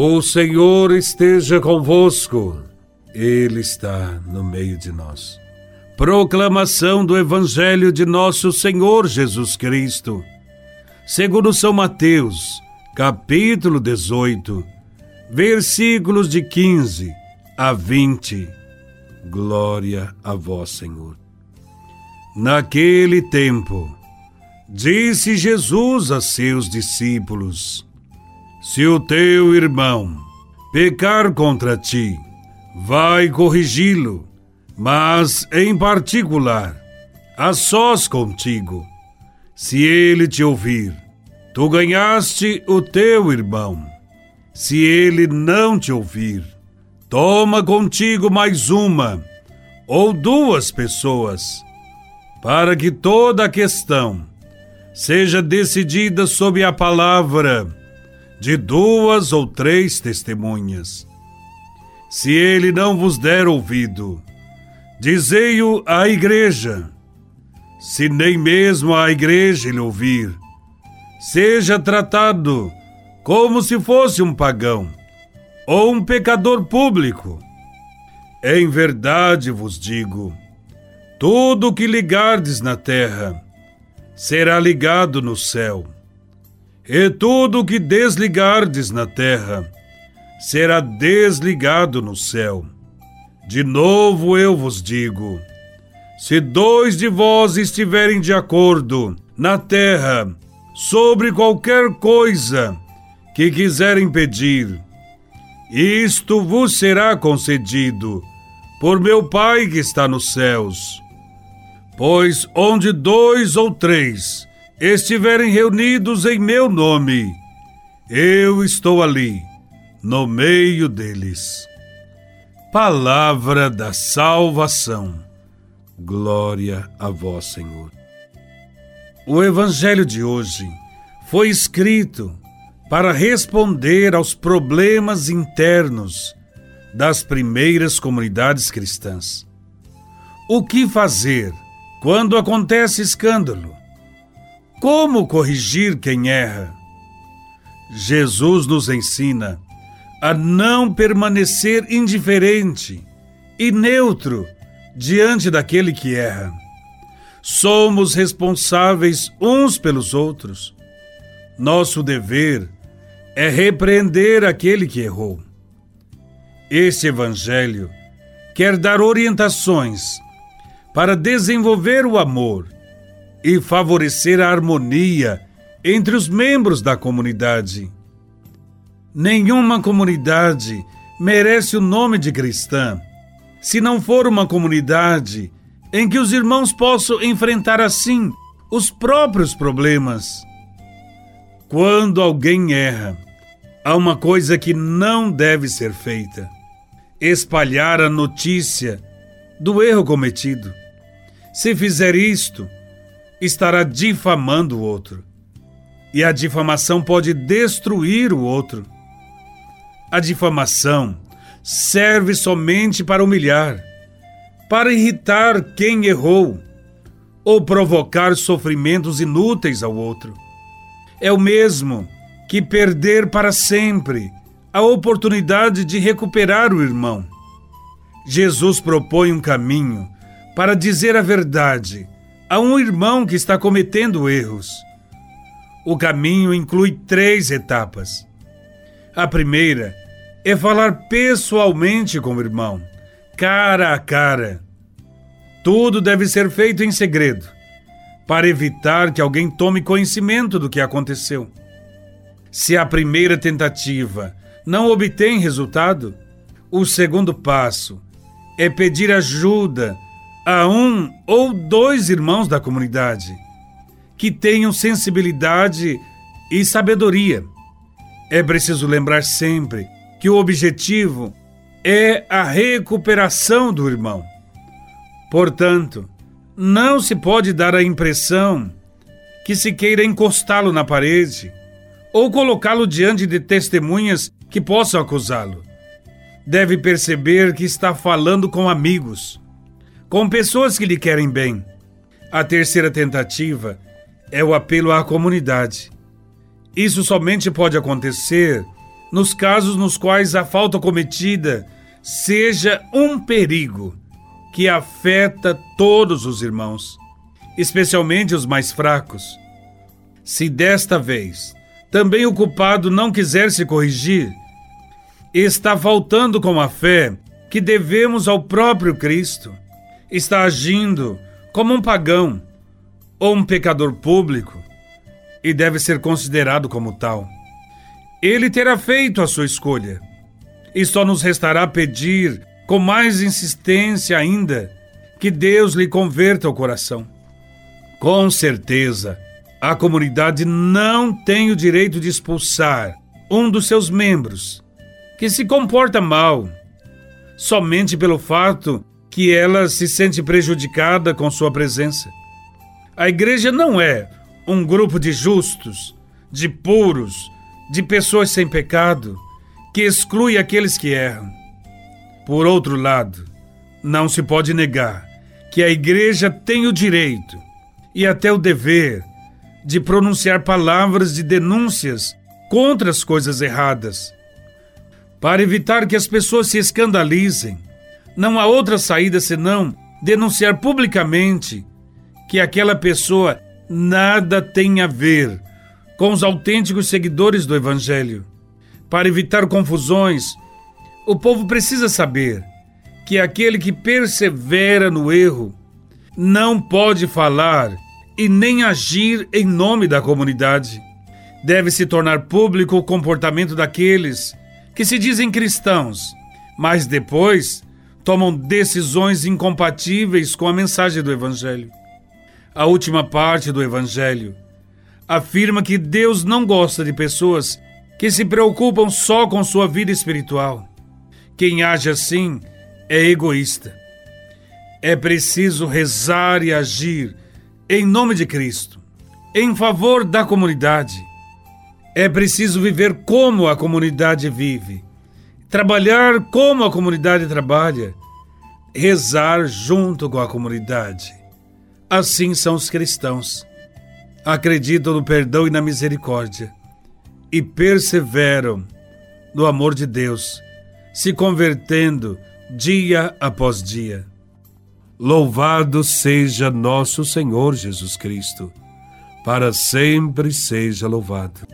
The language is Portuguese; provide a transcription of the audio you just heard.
O Senhor esteja convosco, Ele está no meio de nós. Proclamação do Evangelho de Nosso Senhor Jesus Cristo, segundo São Mateus, capítulo 18, versículos de 15 a 20. Glória a Vós, Senhor. Naquele tempo, disse Jesus a seus discípulos: se o teu irmão pecar contra ti, vai corrigi-lo, mas em particular, a sós contigo. Se ele te ouvir, tu ganhaste o teu irmão. Se ele não te ouvir, toma contigo mais uma ou duas pessoas, para que toda a questão seja decidida sob a palavra de duas ou três testemunhas. Se ele não vos der ouvido, dizei-o à igreja. Se nem mesmo a igreja lhe ouvir, seja tratado como se fosse um pagão ou um pecador público. Em verdade vos digo: tudo o que ligardes na terra será ligado no céu e tudo que desligardes na terra será desligado no céu. De novo eu vos digo: se dois de vós estiverem de acordo na terra sobre qualquer coisa que quiserem pedir, isto vos será concedido por meu Pai que está nos céus. Pois onde dois ou três estiverem reunidos em meu nome, eu estou ali, no meio deles. Palavra da salvação. Glória a vós, Senhor. O Evangelho de hoje foi escrito para responder aos problemas internos das primeiras comunidades cristãs. O que fazer quando acontece escândalo? Como corrigir quem erra? Jesus nos ensina a não permanecer indiferente e neutro diante daquele que erra. Somos responsáveis uns pelos outros. Nosso dever é repreender aquele que errou. Este Evangelho quer dar orientações para desenvolver o amor e favorecer a harmonia entre os membros da comunidade. Nenhuma comunidade merece o nome de cristã se não for uma comunidade em que os irmãos possam enfrentar assim os próprios problemas. Quando alguém erra, há uma coisa que não deve ser feita: espalhar a notícia do erro cometido. Se fizer isto, estará difamando o outro. E a difamação pode destruir o outro. A difamação serve somente para humilhar, para irritar quem errou ou provocar sofrimentos inúteis ao outro. É o mesmo que perder para sempre a oportunidade de recuperar o irmão. Jesus propõe um caminho para dizer a verdade a um irmão que está cometendo erros. O caminho inclui três etapas. A primeira é falar pessoalmente com o irmão, cara a cara. Tudo deve ser feito em segredo, para evitar que alguém tome conhecimento do que aconteceu. Se a primeira tentativa não obtém resultado, o segundo passo é pedir ajuda a um ou dois irmãos da comunidade que tenham sensibilidade e sabedoria. É preciso lembrar sempre que o objetivo é a recuperação do irmão. Portanto, não se pode dar a impressão que se queira encostá-lo na parede ou colocá-lo diante de testemunhas que possam acusá-lo. Deve perceber que está falando com amigos com pessoas que lhe querem bem. A terceira tentativa é o apelo à comunidade. Isso somente pode acontecer nos casos nos quais a falta cometida seja um perigo que afeta todos os irmãos, especialmente os mais fracos. Se desta vez também o culpado não quiser se corrigir, está faltando com a fé que devemos ao próprio Cristo. Está agindo como um pagão ou um pecador público e deve ser considerado como tal. Ele terá feito a sua escolha e só nos restará pedir com mais insistência ainda que Deus lhe converta o coração. Com certeza, a comunidade não tem o direito de expulsar um dos seus membros que se comporta mal, somente pelo fato que ela se sente prejudicada com sua presença. A igreja não é um grupo de justos, de puros, de pessoas sem pecado, que exclui aqueles que erram. Por outro lado, não se pode negar que a igreja tem o direito e até o dever de pronunciar palavras de denúncias contra as coisas erradas. Para evitar que as pessoas se escandalizem, não há outra saída senão denunciar publicamente que aquela pessoa nada tem a ver com os autênticos seguidores do Evangelho. Para evitar confusões, o povo precisa saber que aquele que persevera no erro não pode falar e nem agir em nome da comunidade. Deve se tornar público o comportamento daqueles que se dizem cristãos, mas depois tomam decisões incompatíveis com a mensagem do Evangelho. A última parte do Evangelho afirma que Deus não gosta de pessoas que se preocupam só com sua vida espiritual. Quem age assim é egoísta. É preciso rezar e agir em nome de Cristo, em favor da comunidade. É preciso viver como a comunidade vive, trabalhar como a comunidade trabalha, rezar junto com a comunidade. Assim são os cristãos. Acreditam no perdão e na misericórdia e perseveram no amor de Deus, se convertendo dia após dia. Louvado seja nosso Senhor Jesus Cristo, para sempre seja louvado.